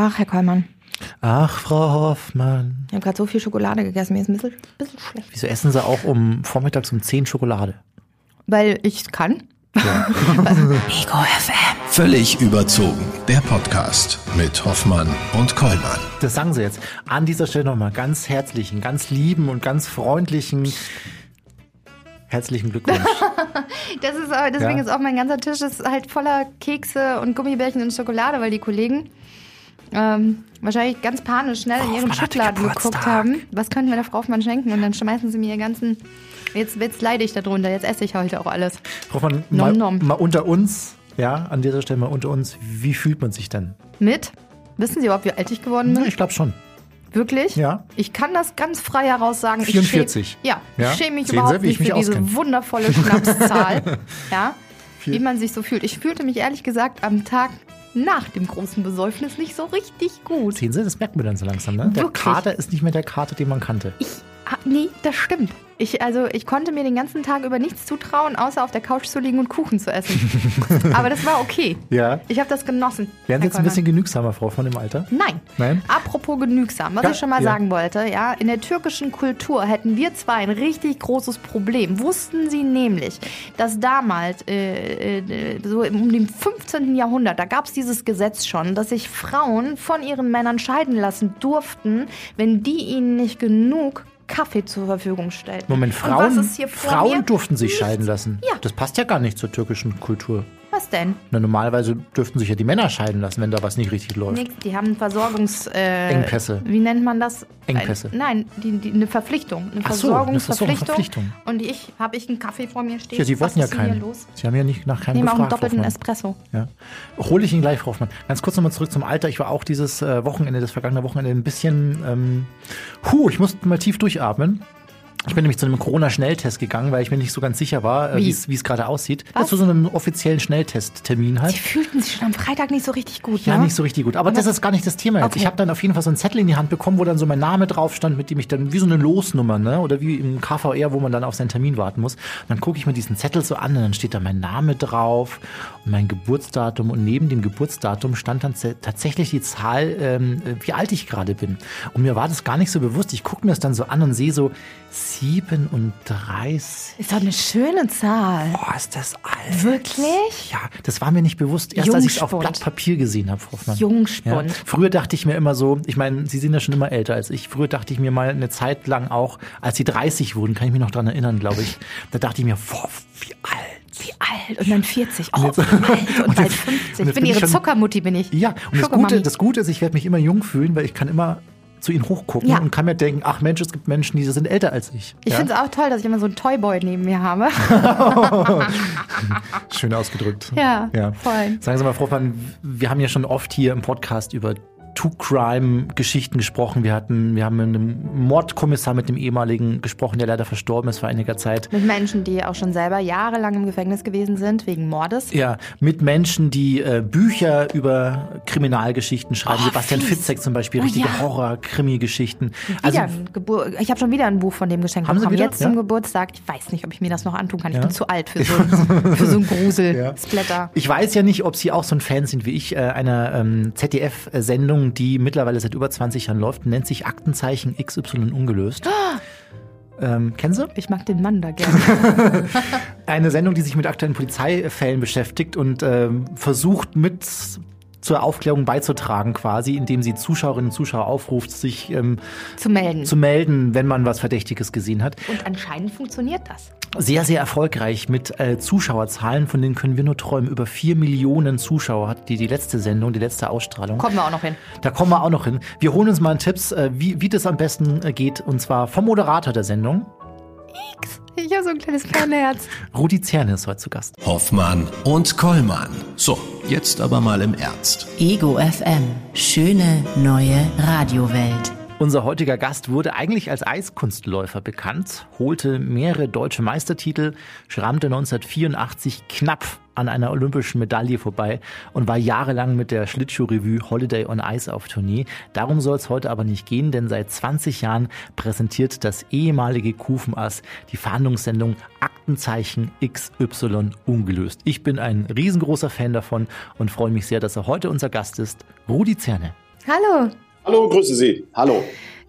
Ach, Herr Kollmann, Ach, Frau Hoffmann. ich habe gerade so viel Schokolade gegessen, mir ist ein bisschen, bisschen schlecht. Wieso essen Sie auch um vormittags um 10 Schokolade? Weil ich kann. Ego FM. Völlig überzogen. Der Podcast mit Hoffmann und Kollmann. Das sagen Sie jetzt. An dieser Stelle nochmal ganz herzlichen, ganz lieben und ganz freundlichen herzlichen Glückwunsch. Das ist, auch- deswegen Ja. ist auch mein ganzer Tisch ist halt voller Kekse und Gummibärchen und Schokolade, weil die Kollegen ähm, wahrscheinlich ganz panisch schnell in ihren Schubladen geguckt haben. Was könnten wir der Frau Hoffmann schenken? Und dann schmeißen sie mir ihr ganzen. Jetzt, jetzt leide ich darunter, jetzt esse ich heute auch alles. Frau Hoffmann, Nom mal, nom. mal unter uns, ja, an dieser Stelle mal unter uns, wie fühlt man sich denn? Mit? Wissen Sie überhaupt, wie alt ich geworden bin? Ich glaube schon. Wirklich? Ja. Ich kann das ganz frei heraus sagen. Ich 44. schäm- ja, Ja. ich schäme mich Sehen Sie, überhaupt ich nicht für mich diese auskenne. wundervolle Schnapszahl. ja, wie man sich so fühlt. Ich fühlte mich ehrlich gesagt am Tag nach dem großen Besäufnis nicht so richtig gut. Sehen Sie, das merkt man dann so langsam, ne? Der Wirklich? Kater ist nicht mehr der Kater, den man kannte. Ich, ah, nee, das stimmt. Ich, also, ich konnte mir den ganzen Tag über nichts zutrauen, außer auf der Couch zu liegen und Kuchen zu essen. Aber das war okay. Ja. Ich habe das genossen. Werden Sie jetzt ein bisschen genügsamer, Frau von dem Alter? Nein. Nein? Apropos genügsam, was Ja, ich schon mal ja. sagen wollte, ja, in der türkischen Kultur hätten wir zwei ein richtig großes Problem. Wussten Sie nämlich, dass damals, äh, äh, so um den 15. Jahrhundert, da gab es dieses Gesetz schon, dass sich Frauen von ihren Männern scheiden lassen durften, wenn die ihnen nicht genug Kaffee zur Verfügung stellten. Moment, Frauen, Frauen durften sich scheiden lassen. Ja. Das passt ja gar nicht zur türkischen Kultur. Was denn? Na, normalerweise dürften sich ja die Männer scheiden lassen, wenn da was nicht richtig läuft. Nix, die haben Versorgungs... Äh, Engpässe. Wie nennt man das? Engpässe. Ein, nein, die, die, eine Verpflichtung. Eine Ach so, eine Versorgungsverpflichtung. Und ich, habe ich einen Kaffee vor mir stehen? Ja, Sie wollten ja keinen. Sie haben ja nicht nach Ich keinem nehme auch einen gefragt. doppelten. Espresso. Ja. Hole ich ihn gleich, Frau Hoffmann. Ganz kurz nochmal zurück zum Alter. Ich war auch dieses äh, Wochenende, das vergangene Wochenende, ein bisschen, ähm, huh, ich musste mal tief durchatmen. Ich bin nämlich zu einem Corona-Schnelltest gegangen, weil ich mir nicht so ganz sicher war, äh, Wie? es gerade aussieht. Was? Ja, zu so einem offiziellen Schnelltesttermin halt. Sie fühlten sich schon am Freitag nicht so richtig gut, Ja, ne? nicht so richtig gut. Aber das ist gar nicht das Thema jetzt. Okay. Ich habe dann auf jeden Fall so einen Zettel in die Hand bekommen, wo dann so mein Name drauf stand, mit dem ich dann wie so eine Losnummer, ne? Oder wie im KVR, wo man dann auf seinen Termin warten muss. Und dann gucke ich mir diesen Zettel so an und dann steht da mein Name drauf und mein Geburtsdatum und neben dem Geburtsdatum stand dann tatsächlich die Zahl, ähm, äh, wie alt ich gerade bin. Und mir war das gar nicht so bewusst. Ich gucke mir das dann so an und sehe so 37. Ist doch eine schöne Zahl. Boah, ist das alt. Wirklich? Ja, das war mir nicht bewusst. Erst als ich es auf. Blatt Papier gesehen habe, Frau Hoffmann. Jungspund. Ja. Früher dachte ich mir immer so, ich meine, Sie sind ja schon immer älter als ich. Früher dachte ich mir mal eine Zeit lang auch, als Sie 30 wurden, kann ich mich noch dran erinnern, glaube ich. Da dachte ich mir, boah, wie alt. Wie alt? Und dann 40. Oh, jetzt- alt. Und, und bald jetzt- 50. und Ich bin bin ich ihre schon- Zuckermutti, bin ich. Ja, und das Gute, das Gute ist, ich werde mich immer jung fühlen, weil ich kann immer zu Ihnen hochgucken Ja. und kann mir denken, ach Mensch, es gibt Menschen, die sind älter als ich. Ich ja? finde es auch toll, dass ich immer so einen Toyboy neben mir habe. Schön ausgedrückt. Ja, voll. Sagen Sie mal, Frau Hoffmann, wir haben ja schon oft hier im Podcast über True-Crime-Geschichten gesprochen. Wir hatten, wir haben mit einem Mordkommissar, mit dem ehemaligen gesprochen, der leider verstorben ist vor einiger Zeit. Mit Menschen, die auch schon selber jahrelang im Gefängnis gewesen sind, wegen Mordes. Ja, mit Menschen, die äh, Bücher über Kriminalgeschichten schreiben. Oh, Sebastian fies. Fitzek zum Beispiel, Oh, richtige ja. Horror-Krimi-Geschichten. Also, ich habe schon wieder ein Buch von dem geschenkt Haben Sie bekommen. wieder? Jetzt Ja. zum Geburtstag. Ich weiß nicht, ob ich mir das noch antun kann. Ich Ja. bin zu alt für so, ein- für so einen Grusel. Ja. Splatter. Ich weiß ja nicht, ob Sie auch so ein Fan sind wie ich, äh, einer ähm, ZDF-Sendung, die mittlerweile seit über 20 Jahren läuft, nennt sich Aktenzeichen XY ungelöst. Ähm, kennen Sie? Ich mag den Mann da gerne. Eine Sendung, die sich mit aktuellen Polizeifällen beschäftigt und ähm, versucht mit zur Aufklärung beizutragen quasi, indem sie Zuschauerinnen und Zuschauer aufruft, sich ähm, zu melden. zu melden, wenn man was Verdächtiges gesehen hat. Und anscheinend funktioniert das. Sehr, sehr erfolgreich mit äh, Zuschauerzahlen, von denen können wir nur träumen. Über vier Millionen Zuschauer hat die, die letzte Sendung, die letzte Ausstrahlung. Kommen wir auch noch hin. Da kommen wir auch noch hin. Wir holen uns mal einen Tipps, äh, wie, wie das am besten äh, geht, und zwar vom Moderator der Sendung. Ich habe so ein kleines Herz. Rudi Zerne ist heute zu Gast. Hoffmann und Kollmann. So, jetzt aber mal im Ernst. Ego FM. Schöne neue Radiowelt. Unser heutiger Gast wurde eigentlich als Eiskunstläufer bekannt, holte mehrere deutsche Meistertitel, schrammte 1984 knapp an einer olympischen Medaille vorbei und war jahrelang mit der Schlittschuh-Revue Holiday on Ice auf Tournee. Darum soll es heute aber nicht gehen, denn seit 20 Jahren präsentiert das ehemalige Kufenass die Fahndungssendung Aktenzeichen XY ungelöst. Ich bin ein riesengroßer Fan davon und freue mich sehr, dass er heute unser Gast ist, Rudi Zerne. Hallo. Hallo, grüße Sie. Hallo.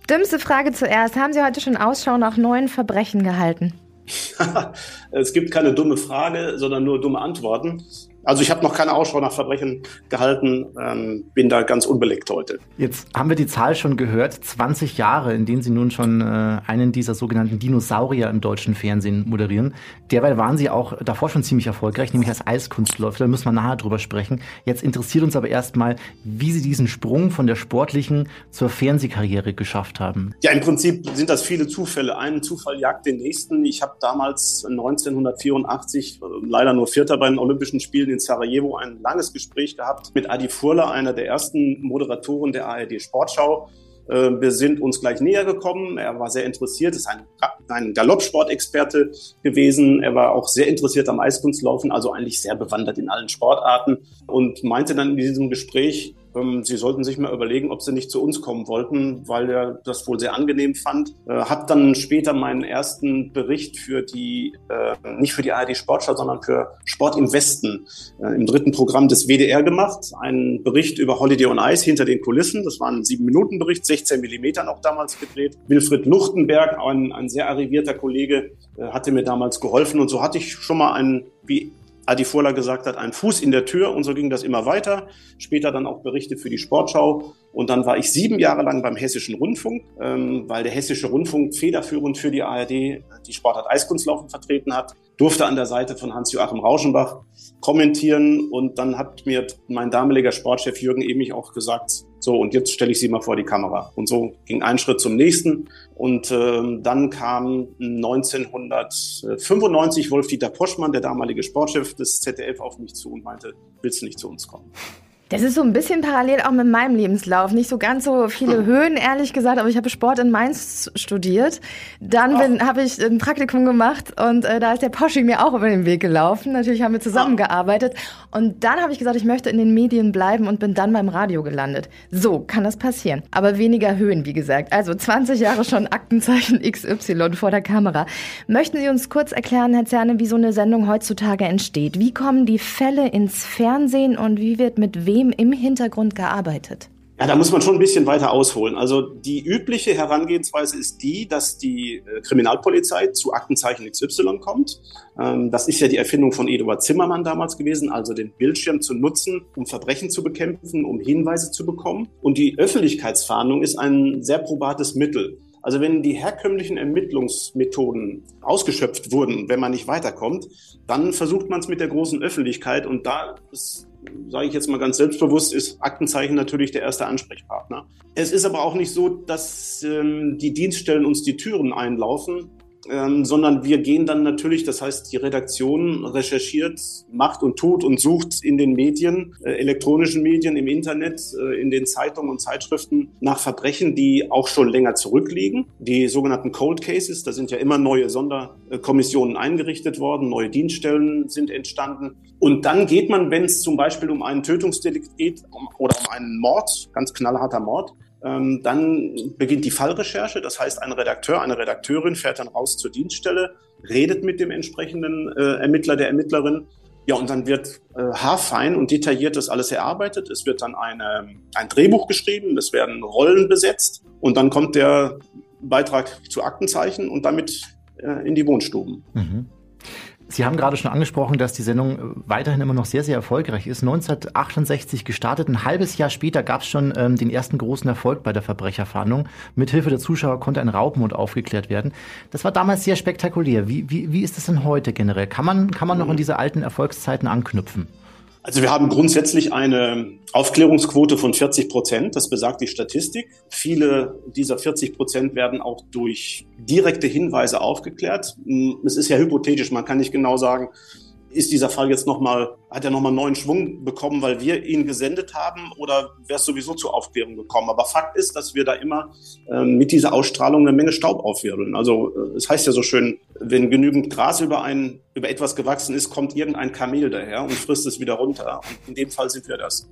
Dümmste Frage zuerst. Haben Sie heute schon Ausschau nach neuen Verbrechen gehalten? es gibt keine dumme Frage, sondern nur dumme Antworten. Also ich habe noch keine Ausschau nach Verbrechen gehalten, ähm, bin da ganz unbelegt heute. Jetzt haben wir die Zahl schon gehört, 20 Jahre, in denen Sie nun schon äh, einen dieser sogenannten Dinosaurier im deutschen Fernsehen moderieren. Derweil waren Sie auch davor schon ziemlich erfolgreich, nämlich als Eiskunstläufer, da müssen wir nachher drüber sprechen. Jetzt interessiert uns aber erstmal, wie Sie diesen Sprung von der sportlichen zur Fernsehkarriere geschafft haben. Ja, im Prinzip sind das viele Zufälle. Ein Zufall jagt den nächsten. Ich habe damals 1984 äh, leider nur Vierter bei den Olympischen Spielen in Sarajevo ein langes Gespräch gehabt mit Adi Furler, einer der ersten Moderatoren der ARD Sportschau. Äh, wir sind uns gleich näher gekommen. Er war sehr interessiert, ist ein, ein Galoppsportexperte gewesen. Er war auch sehr interessiert am Eiskunstlaufen, also eigentlich sehr bewandert in allen Sportarten und meinte dann in diesem Gespräch, sie sollten sich mal überlegen, ob Sie nicht zu uns kommen wollten, weil er das wohl sehr angenehm fand. Äh, hat dann später meinen ersten Bericht für die, äh, nicht für die ARD Sportschau, sondern für Sport im Westen äh, im dritten Programm des WDR gemacht. Einen Bericht über Holiday on Ice hinter den Kulissen. Das war ein sieben Minuten Bericht, 16 Millimeter noch damals gedreht. Wilfried Luchtenberg, ein, ein sehr arrivierter Kollege, hatte mir damals geholfen und so hatte ich schon mal einen, wie Adi Furler gesagt hat, ein Fuß in der Tür und so ging das immer weiter. Später dann auch Berichte für die Sportschau. Und dann war ich sieben Jahre lang beim Hessischen Rundfunk, ähm, weil der Hessische Rundfunk federführend für die ARD die Sportart Eiskunstlaufen vertreten hat, durfte an der Seite von Hans-Joachim Rauschenbach kommentieren. Und dann hat mir mein damaliger Sportchef Jürgen Emich auch gesagt, so und jetzt stelle ich Sie mal vor die Kamera. Und so ging ein Schritt zum nächsten und ähm, dann kam 1995 Wolf-Dieter Poschmann, der damalige Sportchef des ZDF, auf mich zu und meinte, willst du nicht zu uns kommen? Das ist so ein bisschen parallel auch mit meinem Lebenslauf. Nicht so ganz so viele Höhen, ehrlich gesagt, aber ich habe Sport in Mainz studiert. Dann habe ich ein Praktikum gemacht und äh, da ist der Poschi mir auch über den Weg gelaufen. Natürlich haben wir zusammengearbeitet. Und dann habe ich gesagt, ich möchte in den Medien bleiben und bin dann beim Radio gelandet. So kann das passieren. Aber weniger Höhen, wie gesagt. Also 20 Jahre schon Aktenzeichen XY vor der Kamera. Möchten Sie uns kurz erklären, Herr Zerne, wie so eine Sendung heutzutage entsteht? Wie kommen die Fälle ins Fernsehen und wie wird mit wem wem im Hintergrund gearbeitet? Ja, da muss man schon ein bisschen weiter ausholen. Also die übliche Herangehensweise ist die, dass die äh, Kriminalpolizei zu Aktenzeichen XY kommt. Ähm, das ist ja die Erfindung von Eduard Zimmermann damals gewesen, also den Bildschirm zu nutzen, um Verbrechen zu bekämpfen, um Hinweise zu bekommen. Und die Öffentlichkeitsfahndung ist ein sehr probates Mittel. Also wenn die herkömmlichen Ermittlungsmethoden ausgeschöpft wurden, wenn man nicht weiterkommt, dann versucht man es mit der großen Öffentlichkeit und da ist sage ich jetzt mal ganz selbstbewusst, ist Aktenzeichen natürlich der erste Ansprechpartner. Es ist aber auch nicht so, dass ähm, die Dienststellen uns die Türen einlaufen ähm, sondern wir gehen dann natürlich, das heißt, die Redaktion recherchiert, macht und tut und sucht in den Medien, äh, elektronischen Medien, im Internet, äh, in den Zeitungen und Zeitschriften nach Verbrechen, die auch schon länger zurückliegen. Die sogenannten Cold Cases, da sind ja immer neue Sonderkommissionen eingerichtet worden, neue Dienststellen sind entstanden. Und dann geht man, wenn es zum Beispiel um einen Tötungsdelikt geht um, oder um einen Mord, ganz knallharter Mord, ähm, dann beginnt die Fallrecherche. Das heißt, ein Redakteur, eine Redakteurin fährt dann raus zur Dienststelle, redet mit dem entsprechenden äh, Ermittler, der Ermittlerin. Ja, und dann wird äh, haarfein und detailliert das alles erarbeitet. Es wird dann eine, ein Drehbuch geschrieben, es werden Rollen besetzt und dann kommt der Beitrag zu Aktenzeichen und damit äh, in die Wohnstuben. Mhm. Sie haben gerade schon angesprochen, dass die Sendung äh, weiterhin immer noch sehr, sehr erfolgreich ist. 1968 gestartet, ein halbes Jahr später gab es schon ähm, den ersten großen Erfolg bei der Verbrecherfahndung. Mithilfe der Zuschauer konnte ein Raubmord aufgeklärt werden. Das war damals sehr spektakulär. Wie, wie, wie ist das denn heute generell? Kann man, kann man noch an diese alten Erfolgszeiten anknüpfen? Also wir haben grundsätzlich eine Aufklärungsquote von 40 Prozent. Das besagt die Statistik. Viele dieser 40 Prozent werden auch durch direkte Hinweise aufgeklärt. Es ist ja hypothetisch. Man kann nicht genau sagen, ist dieser Fall jetzt nochmal, hat er nochmal neuen Schwung bekommen, weil wir ihn gesendet haben oder wäre es sowieso zur Aufklärung gekommen? Aber Fakt ist, dass wir da immer äh, mit dieser Ausstrahlung eine Menge Staub aufwirbeln. Also äh, es heißt ja so schön, wenn genügend Gras über, ein, über etwas gewachsen ist, kommt irgendein Kamel daher und frisst es wieder runter. Und in dem Fall sind wir das.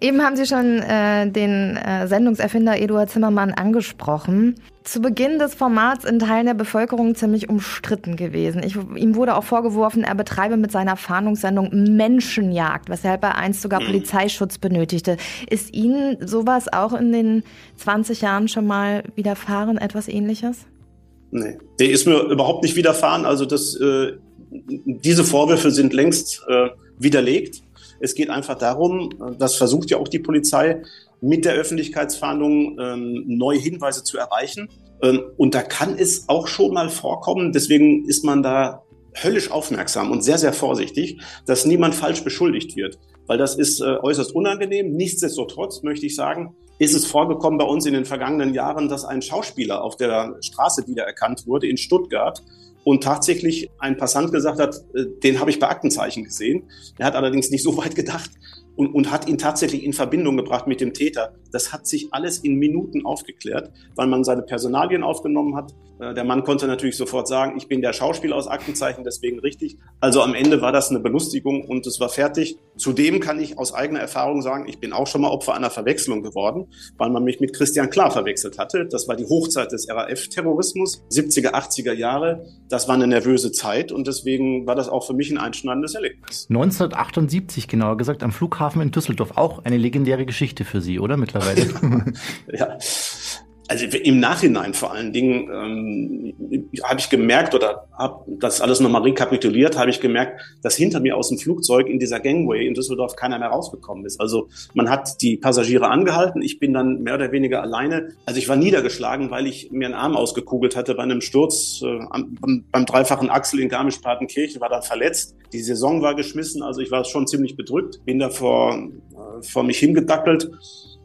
Eben haben Sie schon äh, den äh, Sendungserfinder Eduard Zimmermann angesprochen. Zu Beginn des Formats in Teilen der Bevölkerung ziemlich umstritten gewesen. Ich, ihm wurde auch vorgeworfen, er betreibe mit seiner Fahndungssendung Menschenjagd, weshalb er einst sogar mhm. Polizeischutz benötigte. Ist Ihnen sowas auch in den 20 Jahren schon mal widerfahren, etwas ähnliches? Nee, der ist mir überhaupt nicht widerfahren. Also das, äh, diese Vorwürfe sind längst äh, widerlegt. Es geht einfach darum, das versucht ja auch die Polizei, mit der Öffentlichkeitsfahndung ähm, neue Hinweise zu erreichen. Ähm, und da kann es auch schon mal vorkommen, deswegen ist man da höllisch aufmerksam und sehr, sehr vorsichtig, dass niemand falsch beschuldigt wird. Weil das ist äh, äußerst unangenehm. Nichtsdestotrotz möchte ich sagen, ist es vorgekommen bei uns in den vergangenen Jahren, dass ein Schauspieler auf der Straße wiedererkannt wurde in Stuttgart und tatsächlich ein Passant gesagt hat, äh, den habe ich bei Aktenzeichen gesehen. Er hat allerdings nicht so weit gedacht und, und hat ihn tatsächlich in Verbindung gebracht mit dem Täter. Das hat sich alles in Minuten aufgeklärt, weil man seine Personalien aufgenommen hat. Äh, der Mann konnte natürlich sofort sagen, ich bin der Schauspieler aus Aktenzeichen, deswegen richtig. Also am Ende war das eine Belustigung und es war fertig. Zudem kann ich aus eigener Erfahrung sagen, ich bin auch schon mal Opfer einer Verwechslung geworden, weil man mich mit Christian Klar verwechselt hatte. Das war die Hochzeit des RAF-Terrorismus, 70er, 80er Jahre. Das war eine nervöse Zeit und deswegen war das auch für mich ein einschneidendes Erlebnis. 1978 genauer gesagt am Flughafen in Düsseldorf. Auch eine legendäre Geschichte für Sie, oder mittlerweile? ja. Also im Nachhinein vor allen Dingen ähm, habe ich gemerkt oder habe das alles nochmal rekapituliert, habe ich gemerkt, dass hinter mir aus dem Flugzeug in dieser Gangway in Düsseldorf keiner mehr rausgekommen ist. Also man hat die Passagiere angehalten, ich bin dann mehr oder weniger alleine. Also ich war niedergeschlagen, weil ich mir einen Arm ausgekugelt hatte bei einem Sturz äh, am, beim dreifachen Achsel in Garmisch-Partenkirchen, war dann verletzt. Die Saison war geschmissen, also ich war schon ziemlich bedrückt, bin da vor, äh, vor mich hingedackelt.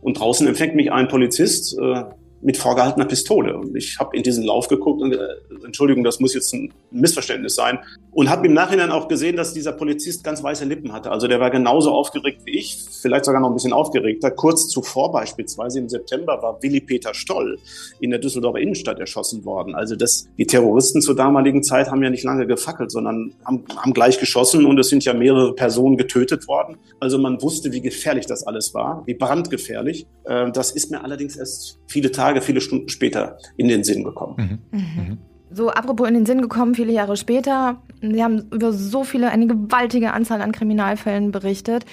Und draußen empfängt mich ein Polizist, äh, mit vorgehaltener Pistole. Und ich habe in diesen Lauf geguckt und äh, Entschuldigung, das muss jetzt ein Missverständnis sein. Und habe im Nachhinein auch gesehen, dass dieser Polizist ganz weiße Lippen hatte. Also der war genauso aufgeregt wie ich, vielleicht sogar noch ein bisschen aufgeregter. Kurz zuvor beispielsweise im September war Willi Peter Stoll in der Düsseldorfer Innenstadt erschossen worden. Also das, die Terroristen zur damaligen Zeit haben ja nicht lange gefackelt, sondern haben, haben gleich geschossen und es sind ja mehrere Personen getötet worden. Also man wusste, wie gefährlich das alles war, wie brandgefährlich. Äh, das ist mir allerdings erst viele Tage Tage, viele Stunden später in den Sinn gekommen. Mhm. Mhm. So, apropos in den Sinn gekommen, viele Jahre später, Sie haben über so viele, eine gewaltige Anzahl an Kriminalfällen berichtet.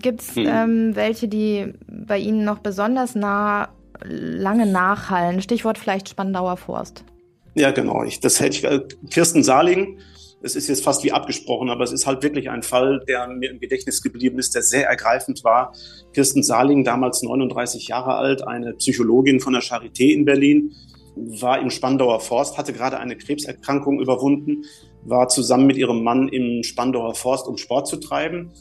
Gibt es mhm. ähm, welche, die bei Ihnen noch besonders nah, lange nachhallen? Stichwort vielleicht Spandauer Forst. Ja, genau. Ich, das hätte ich, äh, Kirsten Saling, es ist jetzt fast wie abgesprochen, aber es ist halt wirklich ein Fall, der mir im Gedächtnis geblieben ist, der sehr ergreifend war. Kirsten Saling, damals 39 Jahre alt, eine Psychologin von der Charité in Berlin, war im Spandauer Forst, hatte gerade eine Krebserkrankung überwunden, war zusammen mit ihrem Mann im Spandauer Forst, um Sport zu treiben.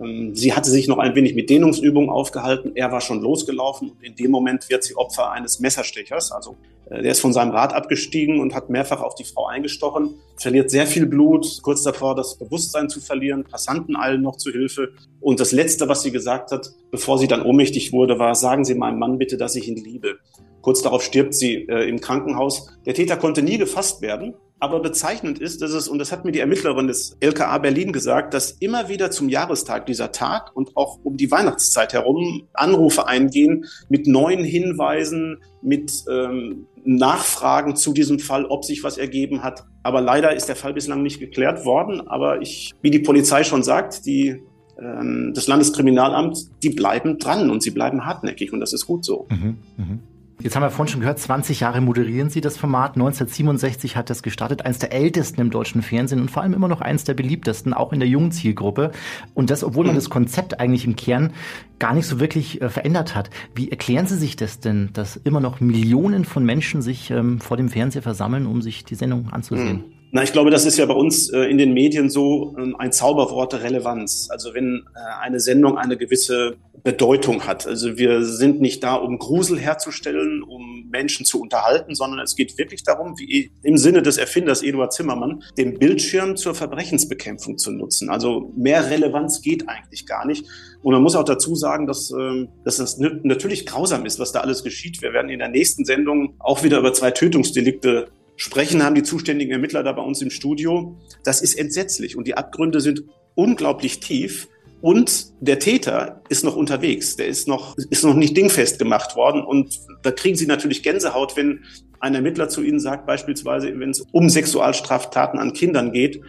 Ähm, sie hatte sich noch ein wenig mit Dehnungsübungen aufgehalten. Er war schon losgelaufen und in dem Moment wird sie Opfer eines Messerstechers. Also äh, der ist von seinem Rad abgestiegen und hat mehrfach auf die Frau eingestochen, verliert sehr viel Blut, kurz davor das Bewusstsein zu verlieren. Passanten eilen noch zu Hilfe. Und das Letzte, was sie gesagt hat, bevor sie dann ohnmächtig wurde, war, sagen Sie meinem Mann bitte, dass ich ihn liebe. Kurz darauf stirbt sie äh, im Krankenhaus. Der Täter konnte nie gefasst werden. Aber bezeichnend ist, dass es, und das hat mir die Ermittlerin des LKA Berlin gesagt, dass immer wieder zum Jahrestag dieser Tag und auch um die Weihnachtszeit herum Anrufe eingehen mit neuen Hinweisen, mit ähm, Nachfragen zu diesem Fall, ob sich was ergeben hat. Aber leider ist der Fall bislang nicht geklärt worden. Aber ich, wie die Polizei schon sagt, die ähm, das Landeskriminalamt, die bleiben dran und sie bleiben hartnäckig und das ist gut so. Mhm, mh. Jetzt haben wir vorhin schon gehört, 20 Jahre moderieren Sie das Format. 1967 hat das gestartet, eines der ältesten im deutschen Fernsehen und vor allem immer noch eines der beliebtesten, auch in der jungen Zielgruppe. Und das, obwohl man das Konzept eigentlich im Kern gar nicht so wirklich äh, verändert hat. Wie erklären Sie sich das denn, dass immer noch Millionen von Menschen sich ähm, vor dem Fernseher versammeln, um sich die Sendung anzusehen? Mhm. Na, ich glaube, das ist ja bei uns äh, in den Medien so ähm, ein Zauberwort der Relevanz. Also wenn äh, eine Sendung eine gewisse Bedeutung hat. Also wir sind nicht da, um Grusel herzustellen, um Menschen zu unterhalten, sondern es geht wirklich darum, wie im Sinne des Erfinders Eduard Zimmermann, den Bildschirm zur Verbrechensbekämpfung zu nutzen. Also mehr Relevanz geht eigentlich gar nicht. Und man muss auch dazu sagen, dass, ähm, dass das natürlich grausam ist, was da alles geschieht. Wir werden in der nächsten Sendung auch wieder über zwei Tötungsdelikte sprechen, haben die zuständigen Ermittler da bei uns im Studio. Das ist entsetzlich und die Abgründe sind unglaublich tief. Und der Täter ist noch unterwegs. Der ist noch, ist noch nicht dingfest gemacht worden. Und da kriegen Sie natürlich Gänsehaut, wenn ein Ermittler zu Ihnen sagt, beispielsweise, wenn es um Sexualstraftaten an Kindern geht,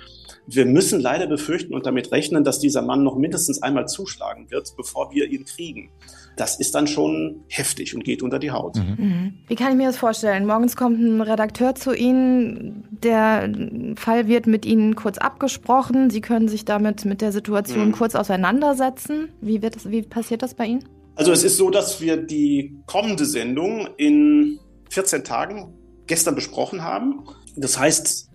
wir müssen leider befürchten und damit rechnen, dass dieser Mann noch mindestens einmal zuschlagen wird, bevor wir ihn kriegen. Das ist dann schon heftig und geht unter die Haut. Mhm. Wie kann ich mir das vorstellen? Morgens kommt ein Redakteur zu Ihnen, der Fall wird mit Ihnen kurz abgesprochen, Sie können sich damit mit der Situation mhm. kurz auseinandersetzen. Wie, wird das, wie passiert das bei Ihnen? Also es ist so, dass wir die kommende Sendung in 14 Tagen gestern besprochen haben. Das heißt,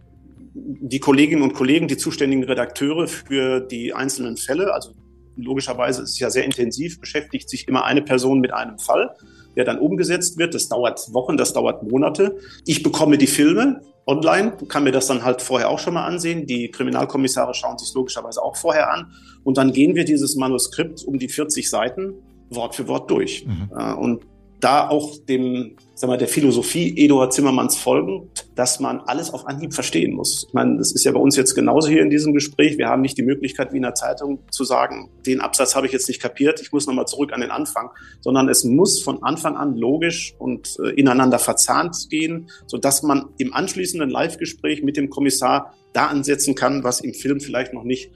die Kolleginnen und Kollegen, die zuständigen Redakteure für die einzelnen Fälle, also logischerweise ist es ja sehr intensiv, beschäftigt sich immer eine Person mit einem Fall, der dann umgesetzt wird. Das dauert Wochen, das dauert Monate. Ich bekomme die Filme online, kann mir das dann halt vorher auch schon mal ansehen. Die Kriminalkommissare schauen sich logischerweise auch vorher an. Und dann gehen wir dieses Manuskript um die 40 Seiten Wort für Wort durch. Mhm. Äh, und da auch dem, sag mal, der Philosophie Eduard Zimmermanns folgen, dass man alles auf Anhieb verstehen muss. Ich meine, das ist ja bei uns jetzt genauso hier in diesem Gespräch. Wir haben nicht die Möglichkeit, wie in der Zeitung zu sagen, den Absatz habe ich jetzt nicht kapiert, ich muss nochmal zurück an den Anfang, sondern es muss von Anfang an logisch und äh, ineinander verzahnt gehen, sodass man im anschließenden Live-Gespräch mit dem Kommissar da ansetzen kann, was im Film vielleicht noch nicht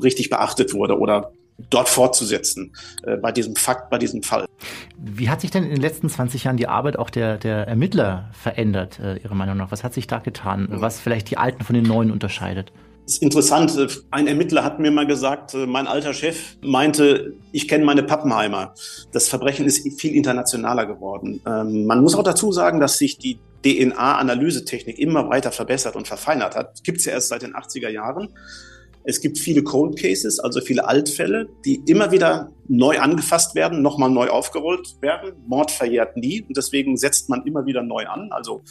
richtig beachtet wurde oder dort fortzusetzen äh, bei diesem Fakt, bei diesem Fall. Wie hat sich denn in den letzten 20 Jahren die Arbeit auch der, der Ermittler verändert, äh, Ihrer Meinung nach? Was hat sich da getan, was vielleicht die Alten von den Neuen unterscheidet? Das ist interessant. Ein Ermittler hat mir mal gesagt, äh, mein alter Chef meinte, ich kenne meine Pappenheimer. Das Verbrechen ist viel internationaler geworden. Ähm, man muss auch dazu sagen, dass sich die DNA-Analysetechnik immer weiter verbessert und verfeinert hat. Gibt es ja erst seit den 80er Jahren. Es gibt viele Cold Cases, also viele Altfälle, die immer wieder neu angefasst werden, nochmal neu aufgerollt werden. Mord verjährt nie und deswegen setzt man immer wieder neu an. Also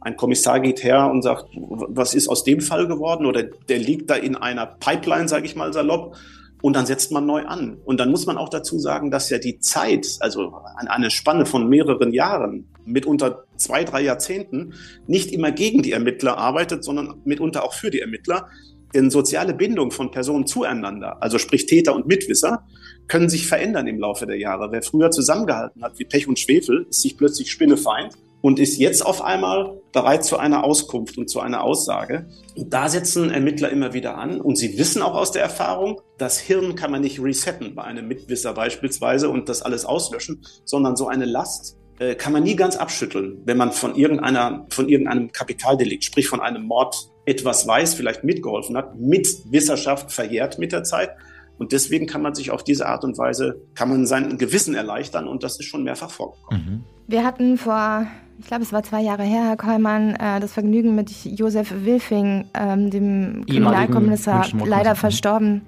ein Kommissar geht her und sagt, was ist aus dem Fall geworden? Oder der liegt da in einer Pipeline, sage ich mal salopp. Und dann setzt man neu an. Und dann muss man auch dazu sagen, dass ja die Zeit, also eine Spanne von mehreren Jahren, mitunter zwei, drei Jahrzehnten, nicht immer gegen die Ermittler arbeitet, sondern mitunter auch für die Ermittler. Denn soziale Bindung von Personen zueinander, also sprich Täter und Mitwisser, können sich verändern im Laufe der Jahre. Wer früher zusammengehalten hat wie Pech und Schwefel, ist sich plötzlich Spinnefeind und ist jetzt auf einmal bereit zu einer Auskunft und zu einer Aussage. Und da setzen Ermittler immer wieder an und sie wissen auch aus der Erfahrung, das Hirn kann man nicht resetten bei einem Mitwisser beispielsweise und das alles auslöschen, sondern so eine Last äh, kann man nie ganz abschütteln, wenn man von irgendeiner, von irgendeinem Kapitaldelikt, sprich von einem Mord etwas weiß, vielleicht mitgeholfen hat, mit Wissenschaft verjährt mit der Zeit. Und deswegen kann man sich auf diese Art und Weise, kann man sein Gewissen erleichtern und das ist schon mehrfach vorgekommen. Mhm. Wir hatten vor, ich glaube es war zwei Jahre her, Herr Kollmann, äh, das Vergnügen mit Josef Wilfing, ähm, dem Kriminalkommissar, leider verstorben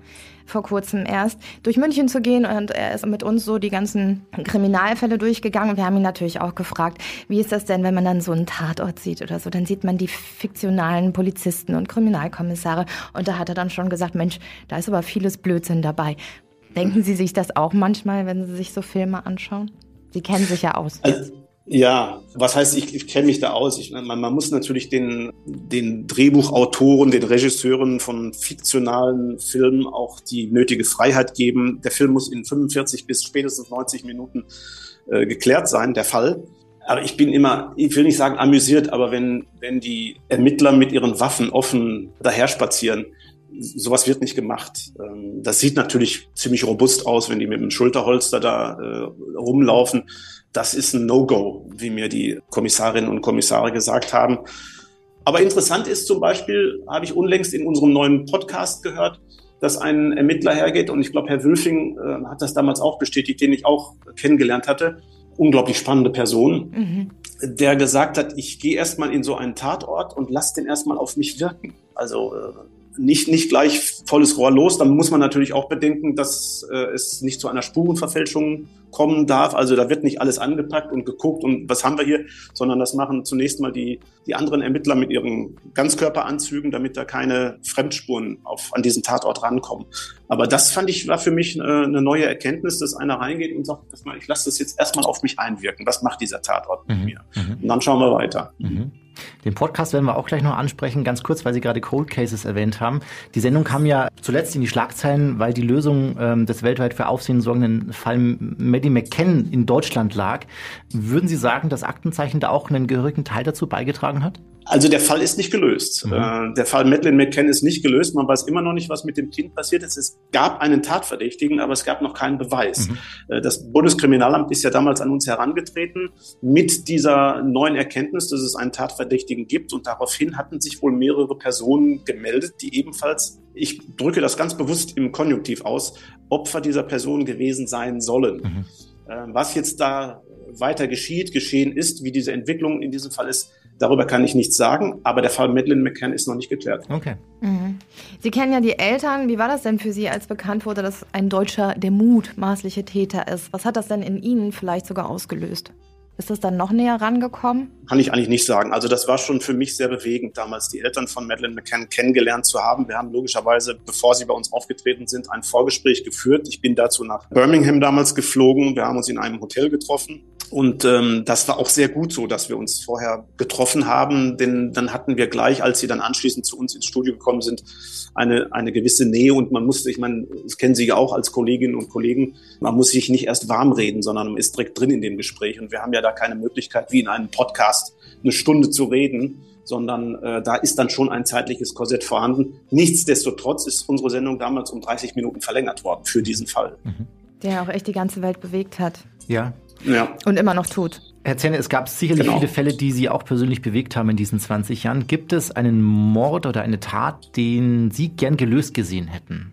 vor kurzem erst, durch München zu gehen und er ist mit uns so die ganzen Kriminalfälle durchgegangen wir haben ihn natürlich auch gefragt, wie ist das denn, wenn man dann so einen Tatort sieht oder so, dann sieht man die fiktionalen Polizisten und Kriminalkommissare und da hat er dann schon gesagt, Mensch, da ist aber vieles Blödsinn dabei. Denken Sie sich das auch manchmal, wenn Sie sich so Filme anschauen? Sie kennen sich ja aus. Also, ja, was heißt, ich, ich kenne mich da aus. Ich, man, man muss natürlich den, den Drehbuchautoren, den Regisseuren von fiktionalen Filmen auch die nötige Freiheit geben. Der Film muss in 45 bis spätestens 90 Minuten äh, geklärt sein, der Fall. Aber ich bin immer, ich will nicht sagen amüsiert, aber wenn, wenn die Ermittler mit ihren Waffen offen daher spazieren, sowas wird nicht gemacht. Ähm, das sieht natürlich ziemlich robust aus, wenn die mit dem Schulterholster da äh, rumlaufen. Das ist ein No-Go, wie mir die Kommissarinnen und Kommissare gesagt haben. Aber interessant ist zum Beispiel, habe ich unlängst in unserem neuen Podcast gehört, dass ein Ermittler hergeht und ich glaube, Herr Wülfing äh, hat das damals auch bestätigt, den ich auch kennengelernt hatte. Unglaublich spannende Person, mhm. der gesagt hat, ich gehe erstmal in so einen Tatort und lasse den erstmal auf mich wirken. Also äh, nicht, nicht gleich volles Rohr los. Dann muss man natürlich auch bedenken, dass äh, es nicht zu einer Spurenverfälschung kommen darf. Also da wird nicht alles angepackt und geguckt und was haben wir hier, sondern das machen zunächst mal die, die anderen Ermittler mit ihren Ganzkörperanzügen, damit da keine Fremdspuren auf, an diesen Tatort rankommen. Aber das fand ich, war für mich eine, eine neue Erkenntnis, dass einer reingeht und sagt, ich lasse das jetzt erstmal auf mich einwirken. Was macht dieser Tatort mit mhm. mir? Mhm. Und dann schauen wir weiter. Mhm. Den Podcast werden wir auch gleich noch ansprechen, ganz kurz, weil Sie gerade Cold Cases erwähnt haben. Die Sendung kam ja zuletzt in die Schlagzeilen, weil die Lösung ähm, des weltweit für Aufsehen sorgenden Fall Maddie McCann in Deutschland lag. Würden Sie sagen, dass Aktenzeichen da auch einen gehörigen Teil dazu beigetragen hat? Also der Fall ist nicht gelöst. Mhm. Äh, der Fall Madeleine McCann ist nicht gelöst. Man weiß immer noch nicht, was mit dem Kind passiert ist. Es gab einen Tatverdächtigen, aber es gab noch keinen Beweis. Mhm. Äh, das Bundeskriminalamt ist ja damals an uns herangetreten mit dieser neuen Erkenntnis, dass es einen Tatverdächtigen gibt. Und daraufhin hatten sich wohl mehrere Personen gemeldet, die ebenfalls, ich drücke das ganz bewusst im Konjunktiv aus, Opfer dieser Person gewesen sein sollen. Mhm. Äh, was jetzt da weiter geschieht, geschehen ist, wie diese Entwicklung in diesem Fall ist, Darüber kann ich nichts sagen, aber der Fall Madeleine McCann ist noch nicht geklärt. Okay. Mhm. Sie kennen ja die Eltern. Wie war das denn für Sie, als bekannt wurde, dass ein Deutscher der mutmaßliche Täter ist? Was hat das denn in Ihnen vielleicht sogar ausgelöst? Ist das dann noch näher rangekommen? Kann ich eigentlich nicht sagen. Also das war schon für mich sehr bewegend, damals die Eltern von Madeleine McCann kennengelernt zu haben. Wir haben logischerweise, bevor sie bei uns aufgetreten sind, ein Vorgespräch geführt. Ich bin dazu nach Birmingham damals geflogen. Wir haben uns in einem Hotel getroffen. Und ähm, das war auch sehr gut so, dass wir uns vorher getroffen haben, denn dann hatten wir gleich, als sie dann anschließend zu uns ins Studio gekommen sind, eine, eine gewisse Nähe und man musste, ich meine, das kennen Sie ja auch als Kolleginnen und Kollegen, man muss sich nicht erst warm reden, sondern man ist direkt drin in dem Gespräch und wir haben ja da keine Möglichkeit, wie in einem Podcast eine Stunde zu reden, sondern äh, da ist dann schon ein zeitliches Korsett vorhanden. Nichtsdestotrotz ist unsere Sendung damals um 30 Minuten verlängert worden für diesen Fall. Mhm. Der auch echt die ganze Welt bewegt hat. Ja, ja. Und immer noch tut. Herr Zenne, es gab sicherlich genau. viele Fälle, die Sie auch persönlich bewegt haben in diesen 20 Jahren. Gibt es einen Mord oder eine Tat, den Sie gern gelöst gesehen hätten?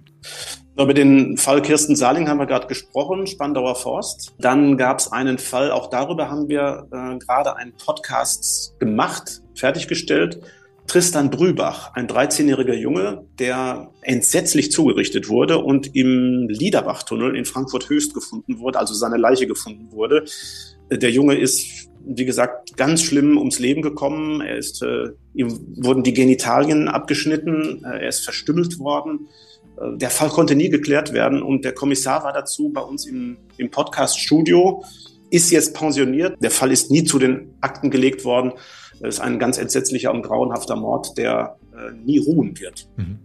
Über den Fall Kirsten Saling haben wir gerade gesprochen, Spandauer Forst. Dann gab es einen Fall, auch darüber haben wir äh, gerade einen Podcast gemacht, fertiggestellt. Tristan Brübach, ein 13-jähriger Junge, der entsetzlich zugerichtet wurde und im Liederbachtunnel in Frankfurt Höchst gefunden wurde, also seine Leiche gefunden wurde. Der Junge ist, wie gesagt, ganz schlimm ums Leben gekommen. Er ist, äh, ihm wurden die Genitalien abgeschnitten, äh, er ist verstümmelt worden. Äh, der Fall konnte nie geklärt werden und der Kommissar war dazu bei uns im, im Podcast-Studio, ist jetzt pensioniert. Der Fall ist nie zu den Akten gelegt worden. Das ist ein ganz entsetzlicher und grauenhafter Mord, der äh, nie ruhen wird. Mhm.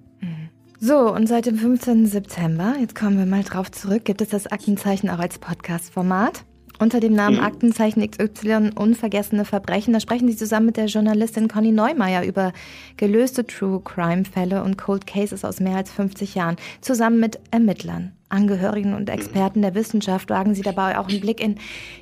So, und seit dem 15. September, jetzt kommen wir mal drauf zurück, gibt es das Aktenzeichen auch als Podcast-Format. Unter dem Namen mhm. Aktenzeichen XY Unvergessene Verbrechen. Da sprechen Sie zusammen mit der Journalistin Conny Neumeier über gelöste True Crime Fälle und Cold Cases aus mehr als 50 Jahren. Zusammen mit Ermittlern, Angehörigen und Experten der Wissenschaft wagen Sie dabei auch einen Blick in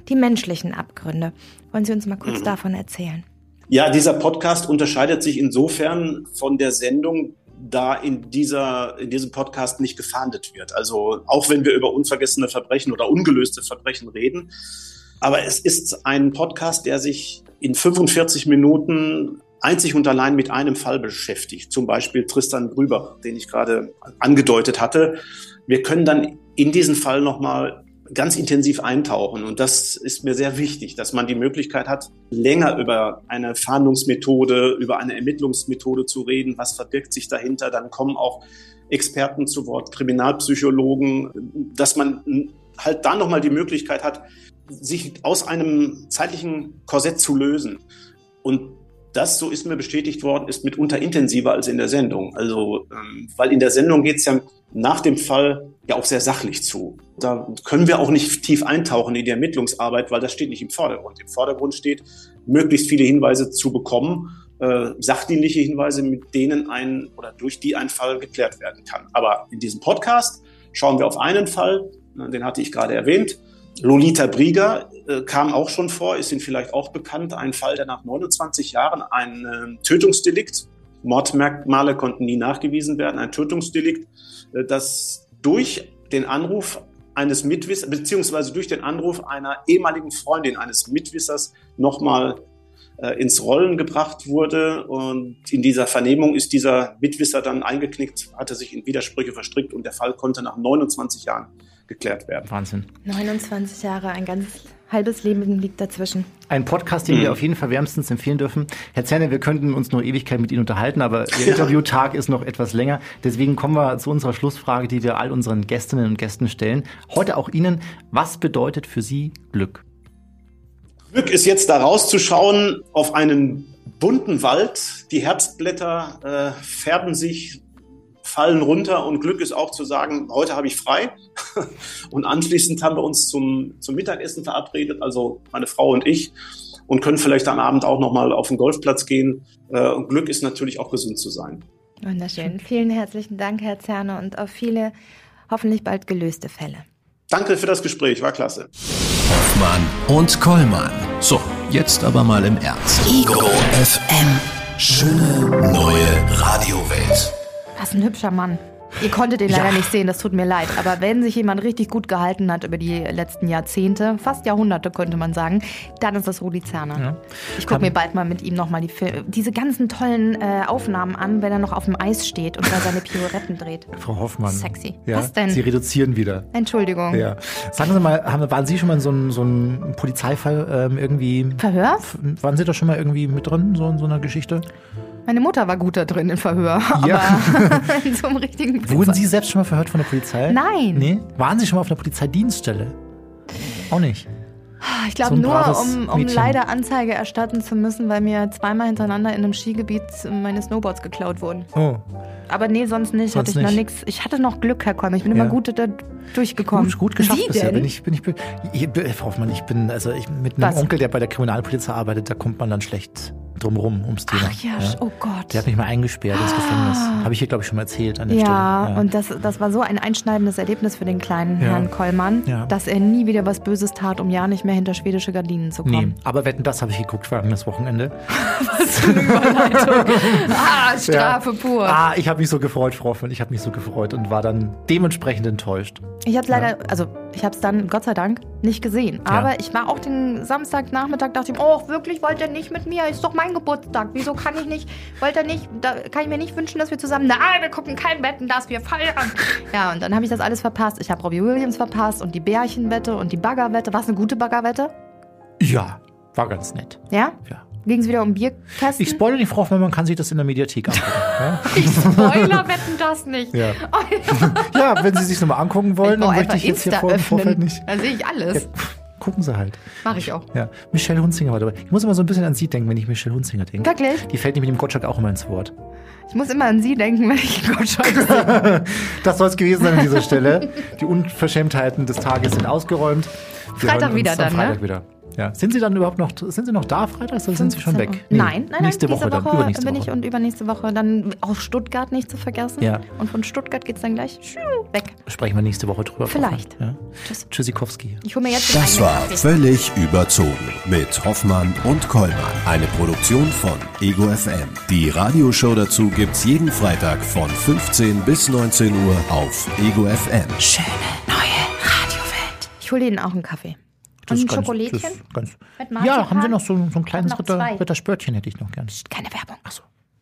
die menschlichen Abgründe. Wollen Sie uns mal kurz mhm. davon erzählen? Ja, dieser Podcast unterscheidet sich insofern von der Sendung, da in dieser, in diesem Podcast nicht gefahndet wird. Also auch wenn wir über unvergessene Verbrechen oder ungelöste Verbrechen reden. Aber es ist ein Podcast, der sich in 45 Minuten einzig und allein mit einem Fall beschäftigt. Zum Beispiel Tristan Grüber, den ich gerade angedeutet hatte. Wir können dann in diesen Fall nochmal ganz intensiv eintauchen. Und das ist mir sehr wichtig, dass man die Möglichkeit hat, länger über eine Fahndungsmethode, über eine Ermittlungsmethode zu reden. Was verbirgt sich dahinter? Dann kommen auch Experten zu Wort, Kriminalpsychologen, dass man halt da nochmal die Möglichkeit hat, sich aus einem zeitlichen Korsett zu lösen. Und das, so ist mir bestätigt worden, ist mitunter intensiver als in der Sendung. Also, ähm, weil in der Sendung geht es ja nach dem Fall ja auch sehr sachlich zu. Da können wir auch nicht tief eintauchen in die Ermittlungsarbeit, weil das steht nicht im Vordergrund. Im Vordergrund steht, möglichst viele Hinweise zu bekommen, äh, sachdienliche Hinweise, mit denen ein oder durch die ein Fall geklärt werden kann. Aber in diesem Podcast schauen wir auf einen Fall, den hatte ich gerade erwähnt, Lolita Brieger äh, kam auch schon vor, ist Ihnen vielleicht auch bekannt, ein Fall, der nach 29 Jahren ein äh, Tötungsdelikt, Mordmerkmale konnten nie nachgewiesen werden, ein Tötungsdelikt, äh, das durch den Anruf eines Mitwissers, beziehungsweise durch den Anruf einer ehemaligen Freundin eines Mitwissers nochmal äh, ins Rollen gebracht wurde. Und in dieser Vernehmung ist dieser Mitwisser dann eingeknickt, hatte sich in Widersprüche verstrickt und der Fall konnte nach 29 Jahren geklärt werden. Wahnsinn. 29 Jahre, ein ganz halbes Leben liegt dazwischen. Ein Podcast, den mhm. wir auf jeden Fall wärmstens empfehlen dürfen. Herr Zerne, wir könnten uns noch Ewigkeit mit Ihnen unterhalten, aber Ihr Interviewtag ist noch etwas länger. Deswegen kommen wir zu unserer Schlussfrage, die wir all unseren Gästinnen und Gästen stellen. Heute auch Ihnen. Was bedeutet für Sie Glück? Glück ist jetzt da rauszuschauen auf einen bunten Wald. Die Herbstblätter äh, färben sich, fallen runter und Glück ist auch zu sagen, heute habe ich frei. und anschließend haben wir uns zum, zum Mittagessen verabredet, also meine Frau und ich, und können vielleicht am Abend auch nochmal auf den Golfplatz gehen. Äh, und Glück ist natürlich auch gesund zu sein. Wunderschön. Vielen herzlichen Dank, Herr Zerner, und auf viele hoffentlich bald gelöste Fälle. Danke für das Gespräch, war klasse. Hoffmann und Kollmann. So, jetzt aber mal im Ernst. Ego FM. Schöne neue Radiowelt. Was ein hübscher Mann. Ihr konntet ihn leider Ja. nicht sehen, das tut mir leid. Aber wenn sich jemand richtig gut gehalten hat über die letzten Jahrzehnte, fast Jahrhunderte könnte man sagen, dann ist das Rudi Zerner. Ja. Ich gucke mir bald mal mit ihm nochmal die Fil diese ganzen tollen äh, Aufnahmen an, wenn er noch auf dem Eis steht und da seine Pirouetten dreht. Frau Hoffmann. Sexy. Ja? Was denn? Sie reduzieren wieder. Entschuldigung. Ja. Sagen Sie mal, haben, waren Sie schon mal in so einem so Polizeifall ähm, irgendwie? Verhör? Waren Sie da schon mal irgendwie mit drin, so in so einer Geschichte? Meine Mutter war gut da drin im Verhör, Ja. aber in so einem richtigen Wurden Sie selbst schon mal verhört von der Polizei? Nein. Nee? Waren Sie schon mal auf einer Polizeidienststelle? Auch nicht. Ich glaube So nur, um, um leider Anzeige erstatten zu müssen, weil mir zweimal hintereinander in einem Skigebiet meine Snowboards geklaut wurden. Oh, Aber nee, sonst nicht. Sonst hatte ich noch nicht. nichts. Ich hatte noch Glück, Herr Kolm. Ich bin immer Ja. gut da durchgekommen. gut, gut geschafft Sie bisher. denn? Bin ich, bin ich, bin, ich, Frau Hoffmann, ich bin, also ich, mit einem Was? Onkel, der bei der Kriminalpolizei arbeitet, da kommt man dann schlecht drumrum ums Thema. Ach ja, oh Gott. Der hat mich mal eingesperrt ins Gefängnis. Habe ich hier, glaube ich, schon mal erzählt an der ja, Stelle. und das, das war so ein einschneidendes Erlebnis für den kleinen Ja. Herrn Kollmann, Ja. dass er nie wieder was Böses tat, um ja nicht mehr hinter schwedische Gardinen zu Nee, kommen. aber wetten, das habe ich geguckt vergangenes Wochenende. Ah, Strafe pur. Ah, ich habe mich so gefreut, Frau Hoffmann. Ich habe mich so gefreut und war dann dementsprechend enttäuscht. Ich habe leider, also ich habe es dann, Gott sei Dank, nicht gesehen. Ja. Aber ich war auch den Samstagnachmittag, dachte ich, oh, wirklich, wollt ihr nicht mit mir? Ist doch mein Geburtstag. Wieso kann ich nicht, wollt ihr nicht, da kann ich mir nicht wünschen, dass wir zusammen, nein, wir gucken kein Wetten, dass wir feiern. Ja, und dann habe ich das alles verpasst. Ich habe Robbie Williams verpasst und die Bärchenwette und die Baggerwette. War es eine gute Baggerwette? Ja, war ganz nett. Ja? Ja. Ging es wieder um Bierkästen? Ich spoilere nicht, Frau Hoffmann, man kann sich das in der Mediathek angucken. ja? Ich Spoiler wetten das nicht. Ja. ja, wenn Sie sich nochmal angucken wollen, Oh, dann möchte ich jetzt hier Insta vor im Vorfeld nicht. Dann sehe ich alles. Gucken Sie halt. Mache ich auch. Ja. Michelle Hunzinger war dabei. Ich muss immer so ein bisschen an Sie denken, wenn ich Michelle Hunzinger denke. Wirklich? Die fällt nämlich mit dem Gottschalk auch immer ins Wort. Ich muss immer an Sie denken, wenn ich Gottschalk sehe. Das soll es gewesen sein an dieser Stelle. Die Unverschämtheiten des Tages sind ausgeräumt. Wir Freitag wieder dann, ne? Freitag wieder. Ja. Sind Sie dann überhaupt noch, sind Sie noch da freitags oder sind Sie schon 15 weg? Nee, nein, nein, nächste nein, Woche, diese dann, Woche übernächste bin Woche. ich und übernächste Woche dann auf Stuttgart nicht zu vergessen. Ja. Und von Stuttgart geht's dann gleich weg. Sprechen wir nächste Woche drüber. Vielleicht. Ja. Tschüss. Tschüssikowski. Ich hole mir jetzt den Das war Kaffee. völlig überzogen mit Hoffmann und Kollmann. Eine Produktion von Ego FM. Die Radioshow dazu gibt's jeden Freitag von 15 bis 19 Uhr auf Ego FM. Schöne neue Radiowelt. Ich hole Ihnen auch einen Kaffee. Das Und ein ganz- Schokolädchen? ist ganz- Mit Marzipan? Ja, haben Sie noch so, so ein kleines Ritter. Ritterspörtchen hätte ich noch gern. Keine Werbung. Achso.